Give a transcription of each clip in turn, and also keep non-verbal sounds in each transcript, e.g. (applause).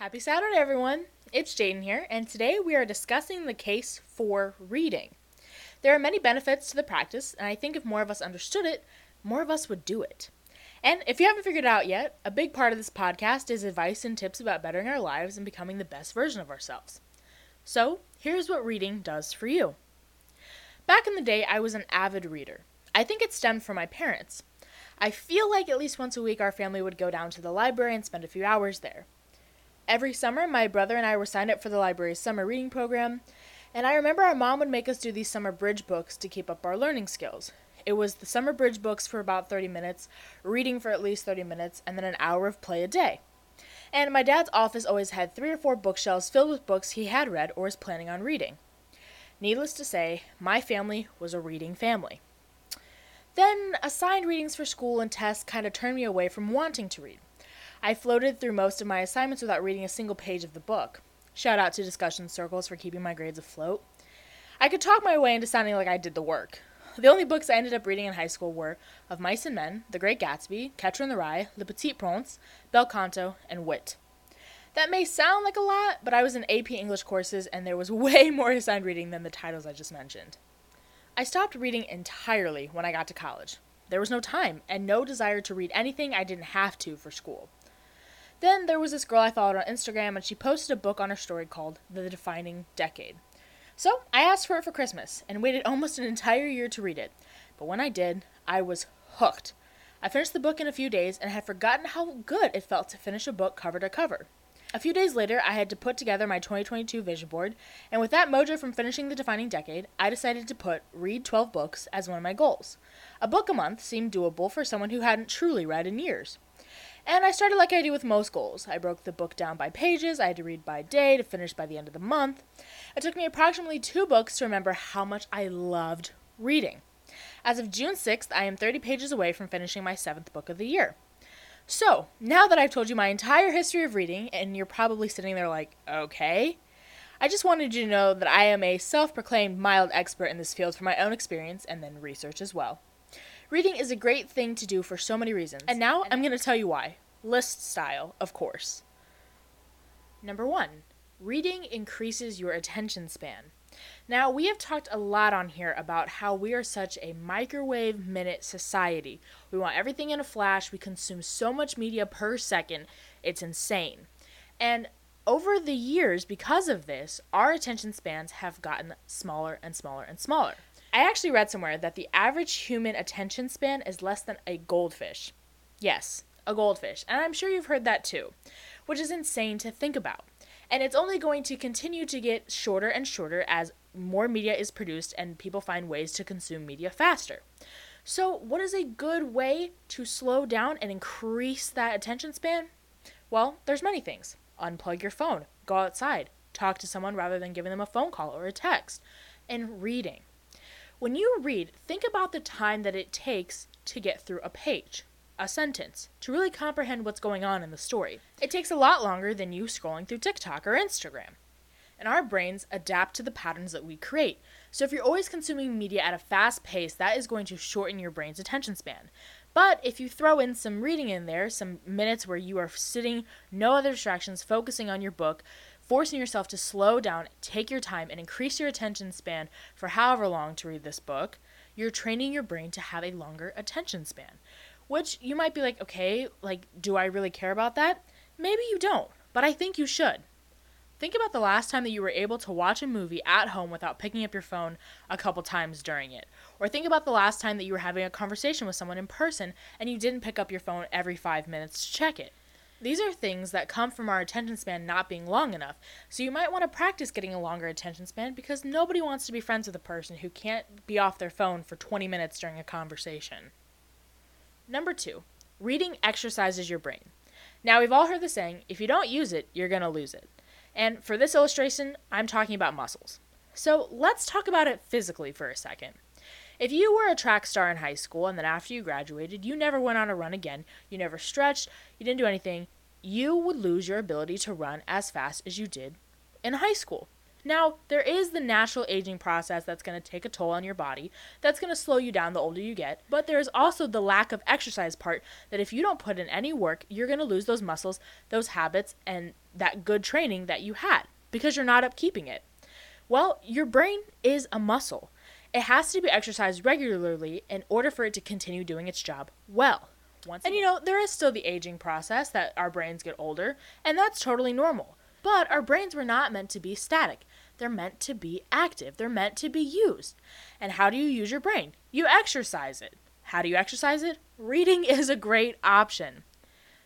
Happy Saturday, everyone! It's Jaden here, and today we are discussing the case for reading. There are many benefits to the practice, and I think if more of us understood it, more of us would do it. And if you haven't figured it out yet, a big part of this podcast is advice and tips about bettering our lives and becoming the best version of ourselves. So, here's what reading does for you. Back in the day, I was an avid reader. I think it stemmed from my parents. I feel like at least once a week our family would go down to the library and spend a few hours there. Every summer, my brother and I were signed up for the library's summer reading program, and I remember our mom would make us do these summer bridge books to keep up our learning skills. It was the summer bridge books for about 30 minutes, reading for at least 30 minutes, and then an hour of play a day. And my dad's office always had three or four bookshelves filled with books he had read or was planning on reading. Needless to say, my family was a reading family. Then, assigned readings for school and tests kind of turned me away from wanting to read. I floated through most of my assignments without reading a single page of the book. Shout out to discussion circles for keeping my grades afloat. I could talk my way into sounding like I did the work. The only books I ended up reading in high school were Of Mice and Men, The Great Gatsby, Catcher in the Rye, Le Petit Prince, Bel Canto, and Wit. That may sound like a lot, but I was in AP English courses and there was (laughs) way more assigned reading than the titles I just mentioned. I stopped reading entirely when I got to college. There was no time and no desire to read anything I didn't have to for school. Then there was this girl I followed on Instagram, and she posted a book on her story called The Defining Decade. So I asked for it for Christmas and waited (laughs) almost an entire year to read it. But when I did, I was hooked. I finished the book in a few days and had forgotten how good it felt to finish a book cover to cover. A few days later, I had to put together my 2022 vision board, and with that mojo from finishing the defining decade, I decided to put read 12 books as one of my goals. A book a month seemed doable for someone who hadn't truly read in years. And I started like I do with most goals. I broke the book down by pages, I had to read by day to finish by the end of the month. It took me approximately two books to remember how much I loved reading. As of June 6th, I am 30 pages away from finishing my seventh book of the year. So, now that I've told you my entire history of reading, and you're probably sitting there like, okay, I just wanted you to know that I am a self proclaimed mild expert in this field from my own experience and then research as well. Reading is a great thing to do for so many reasons. And now I'm going to tell you why. List style, of course. Number one, reading increases your attention span. Now, we have talked a lot on here about how we are such a microwave minute society. We want everything in a flash, we consume so much media per second, it's insane. And over the years, because of this, our attention spans have gotten smaller and smaller and smaller. I actually read somewhere that the average human attention span is less than a goldfish. Yes, a goldfish. And I'm sure you've heard that too, which is insane to think about. And it's only going to continue to get shorter and shorter as more media is produced and people find ways to consume media faster. So, what is a good way to slow down and increase that attention span? Well, there's many things. Unplug your phone, go outside, talk to someone rather than giving them a phone call or a text, and reading. When you read, think about the time that it takes to get through a page, a sentence, to really comprehend what's going on in the story. It takes a lot longer than you scrolling through TikTok or Instagram. And our brains adapt to the patterns that we create. So if you're always consuming media at a fast pace, that is going to shorten your brain's attention span. But if you throw in some reading in there, some minutes where you are sitting, no other distractions, focusing on your book, forcing yourself to slow down, take your time, and increase your attention span for however long to read this book, you're training your brain to have a longer attention span. Which you might be like, okay, like, do I really care about that? Maybe you don't, but I think you should. Think about the last time that you were able to watch a movie at home without picking up your phone a couple times during it. Or think about the last time that you were having a conversation with someone in person and you didn't pick up your phone every five minutes to check it. These are things that come from our attention span not being long enough, so you might want to practice getting a longer attention span because nobody wants to be friends with a person who can't be off their phone for 20 minutes during a conversation. Number two, reading exercises your brain. Now, we've all heard the saying if you don't use it, you're going to lose it. And for this illustration, I'm talking about muscles. So let's talk about it physically for a second. If you were a track star in high school and then after you graduated, you never went on a run again, you never stretched, you didn't do anything, you would lose your ability to run as fast as you did in high school. Now, there is the natural aging process that's going to take a toll on your body, that's going to slow you down the older you get, but there's also the lack of exercise part that if you don't put in any work, you're going to lose those muscles, those habits, and that good training that you had because you're not upkeeping it. Well, your brain is a muscle. It has to be exercised regularly in order for it to continue doing its job well. Once and you know, there is still the aging process that our brains get older, and that's totally normal. But our brains were not meant to be static. They're meant to be active. They're meant to be used. And how do you use your brain? You exercise it. How do you exercise it? Reading (laughs) is a great option.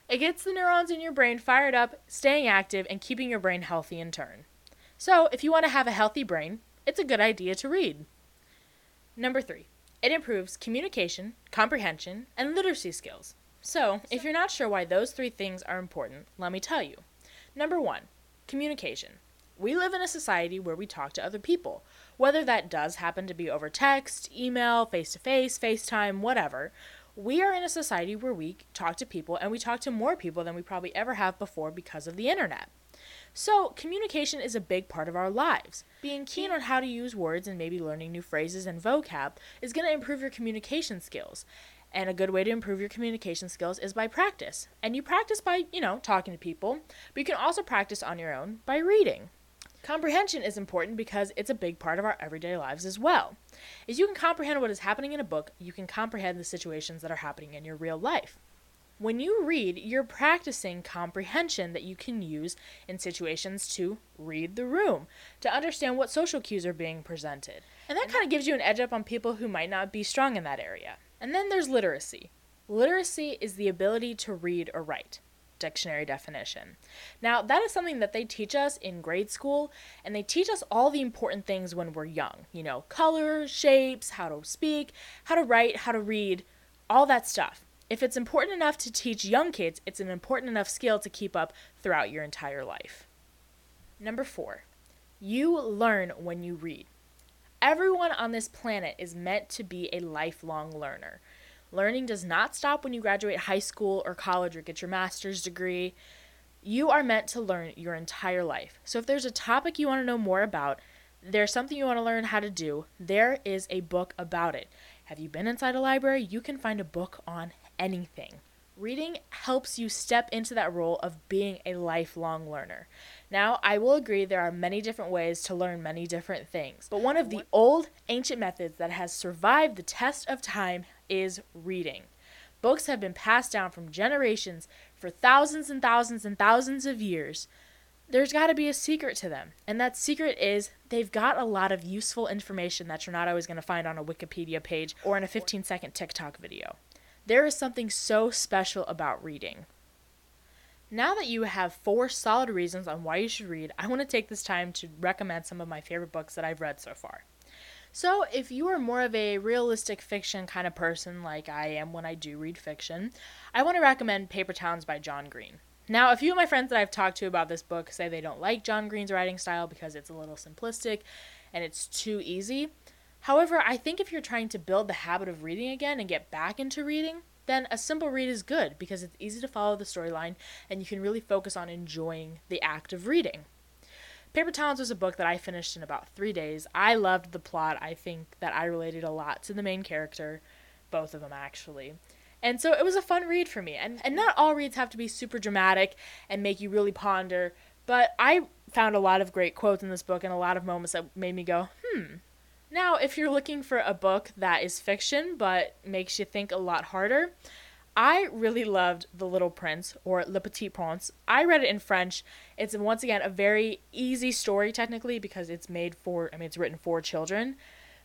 It gets the neurons in your brain fired up, staying active, and keeping your brain healthy in turn. So, if you want to have a healthy brain, it's a good idea to read. Number three, it improves communication, comprehension, and literacy skills. So, if you're not sure why those three things are important, let me tell you. Number one, communication. We live in a society where we talk to other people, whether that does happen to be over text, email, face to face, FaceTime, whatever. We are in a society where we talk to people and we talk to more people than we probably ever have before because of the internet. So, communication is a big part of our lives. Being keen on how to use words and maybe learning new phrases and vocab is going to improve your communication skills. And a good way to improve your communication skills is by practice. And you practice by, you know, talking to people, but you can also practice on your own by reading. Comprehension is important because it's a big part of our everyday lives as well. If you can comprehend what is happening in a book, you can comprehend the situations that are happening in your real life. When you read, you're practicing comprehension that you can use in situations to read the room, to understand what social cues are being presented. And that kind of gives you an edge up on people who might not be strong in that area. And then there's literacy. Literacy is the ability to read or write. Dictionary definition. Now, that is something that they teach us in grade school, and they teach us all the important things when we're young. You know, colors, shapes, how to speak, how to write, how to read, all that stuff. If it's important enough to teach young kids, it's an important enough skill to keep up throughout your entire life. Number four, you learn when you read. Everyone on this planet is meant to be a lifelong learner. Learning does not stop when you graduate high school or college or get your master's degree. You are meant to learn your entire life. So if there's a topic you want to know more about, there's something you want to learn how to do, there is a book about it. Have you been inside a library? You can find a book on anything. Reading helps you step into that role of being a lifelong learner. Now, I will agree there are many different ways to learn many different things, but one of the old ancient methods that has survived the test of time is reading. Books have been passed down from generations for thousands and thousands and thousands of years. There's got to be a secret to them, and that secret is they've got a lot of useful information that you're not always going to find on a Wikipedia page or in a 15 second TikTok video. There is something so special about reading. Now that you have four solid reasons on why you should read, I want to take this time to recommend some of my favorite books that I've read so far. So, if you are more of a realistic fiction kind of person like I am when I do read fiction, I want to recommend Paper Towns by John Green. Now, a few of my friends that I've talked to about this book say they don't like John Green's writing style because it's a little simplistic and it's too easy. However, I think if you're trying to build the habit of reading again and get back into reading, then a simple read is good because it's easy to follow the storyline and you can really focus on enjoying the act of reading. Paper Towns was a book that I finished in about three days. I loved the plot. I think that I related a lot to the main character, both of them actually. And so it was a fun read for me. And, and not all reads have to be super dramatic and make you really ponder, but I found a lot of great quotes in this book and a lot of moments that made me go, hmm, now, if you're looking for a book that is fiction but makes you think a lot harder, I really loved The Little Prince or Le Petit Prince. I read it in French. It's once again a very easy story technically because it's made for I mean it's written for children.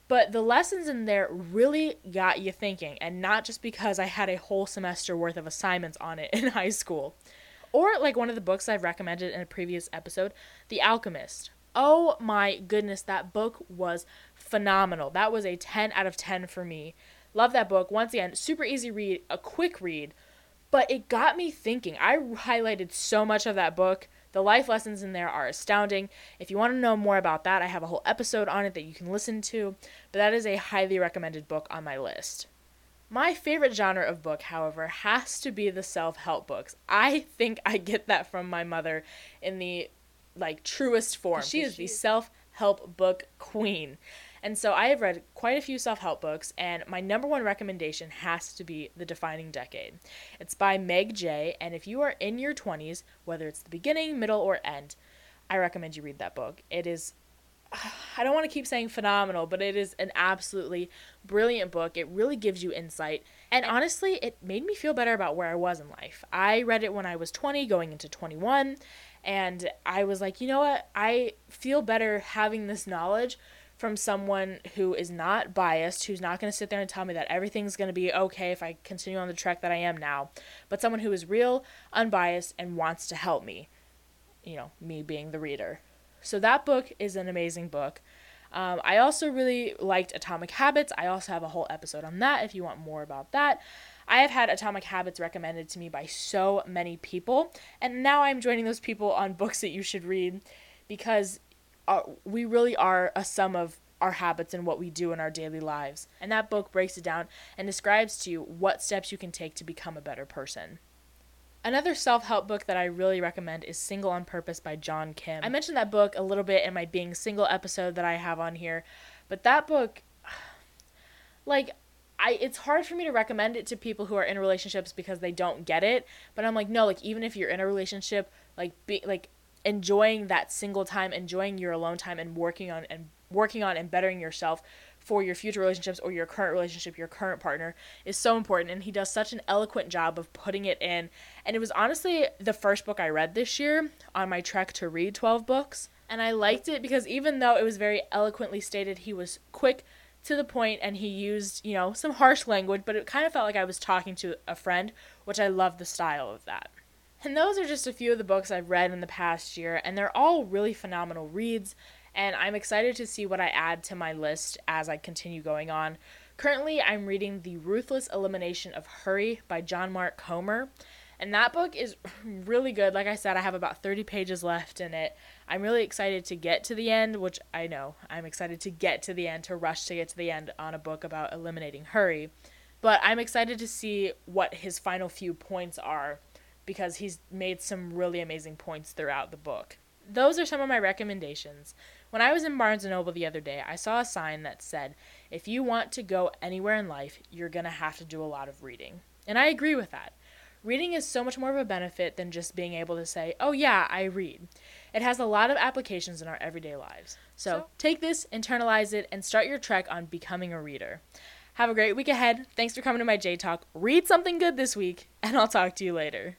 But the lessons in there really got you thinking and not just because I had a whole semester worth of assignments on it (laughs) in high school. Or like one of the books I've recommended in a previous episode, The Alchemist. Oh my goodness, that book was phenomenal. That was a 10 out of 10 for me. Love that book. Once again, super easy read, a quick read, but it got me thinking. I highlighted so much of that book. The life lessons in there are astounding. If you want to know more about that, I have a whole episode on it that you can listen to, but that is a highly recommended book on my list. My favorite genre of book, however, has to be the self help books. I think I get that from my mother in the like truest form. She is the self help book queen. And so I have read quite a few self help books, and my number one recommendation has to be The Defining Decade. It's by Meg Jay, and if you are in your 20s, whether it's the beginning, middle, or end, I recommend you read that book. It is (sighs) I don't want to keep saying phenomenal, but it is an absolutely brilliant book. It really gives you insight. And honestly, it made me feel better about where I was in life. I read it when I was 20, going into 21, and I was like, you know what? I feel better having this knowledge from someone who is not biased, who's not going to sit there and tell me that everything's going to be okay if I continue on the track that I am now, but someone who is real, unbiased, and wants to help me. You know, me being the reader. So that book is an amazing book. Um, I also really liked Atomic Habits. I also have a whole episode on that if you want more about that. I have had Atomic Habits recommended to me by so many people, and now I'm joining those people on books that you should read because uh, we really are a sum of our habits and what we do in our daily lives. And that book breaks it down and describes to you what steps you can take to become a better person. Another self help book that I really recommend is Single on Purpose by John Kim. I mentioned that book a little bit in my Being Single episode that I have on here, but that book, (sighs) like, I it's hard for me to recommend it to people who are in relationships because they don't get it. But I'm like, no, like even if you're in a relationship, like be like enjoying that single time, enjoying your alone time, and working on and working on and bettering yourself for your future relationships or your current relationship, your current partner, is so important. And he does such an eloquent job of putting it in. And it was honestly the first book I read this year on my trek to read 12 books. And I liked it because even though it was very eloquently stated, he was quick to the point and he used, you know, some harsh language, but it kind of felt like I was talking to a friend, which I love the style of that. And those are just a few of the books I've read in the past year, and they're all really phenomenal reads and I'm excited to see what I add to my list as I continue going on. Currently, I'm reading The Ruthless Elimination of Hurry by John Mark Comer. And that book is (laughs) really good. Like I said, I have about 30 pages left in it. I'm really excited to get to the end, which I know I'm excited to get to the end, to rush to get to the end on a book about eliminating hurry. But I'm excited to see what his final few points are because he's made some really amazing points throughout the book. Those are some of my recommendations. When I was in Barnes & Noble the other day, I saw a sign that said, if you want to go anywhere in life, you're going to have to do a lot of reading. And I agree with that. Reading is so much more of a benefit than just being able to say, oh, yeah, I read. It has a lot of applications in our everyday lives. So, so take this, internalize it, and start your trek on becoming a reader. Have a great week ahead. Thanks for coming to my J Talk. Read something good this week, and I'll talk to you later.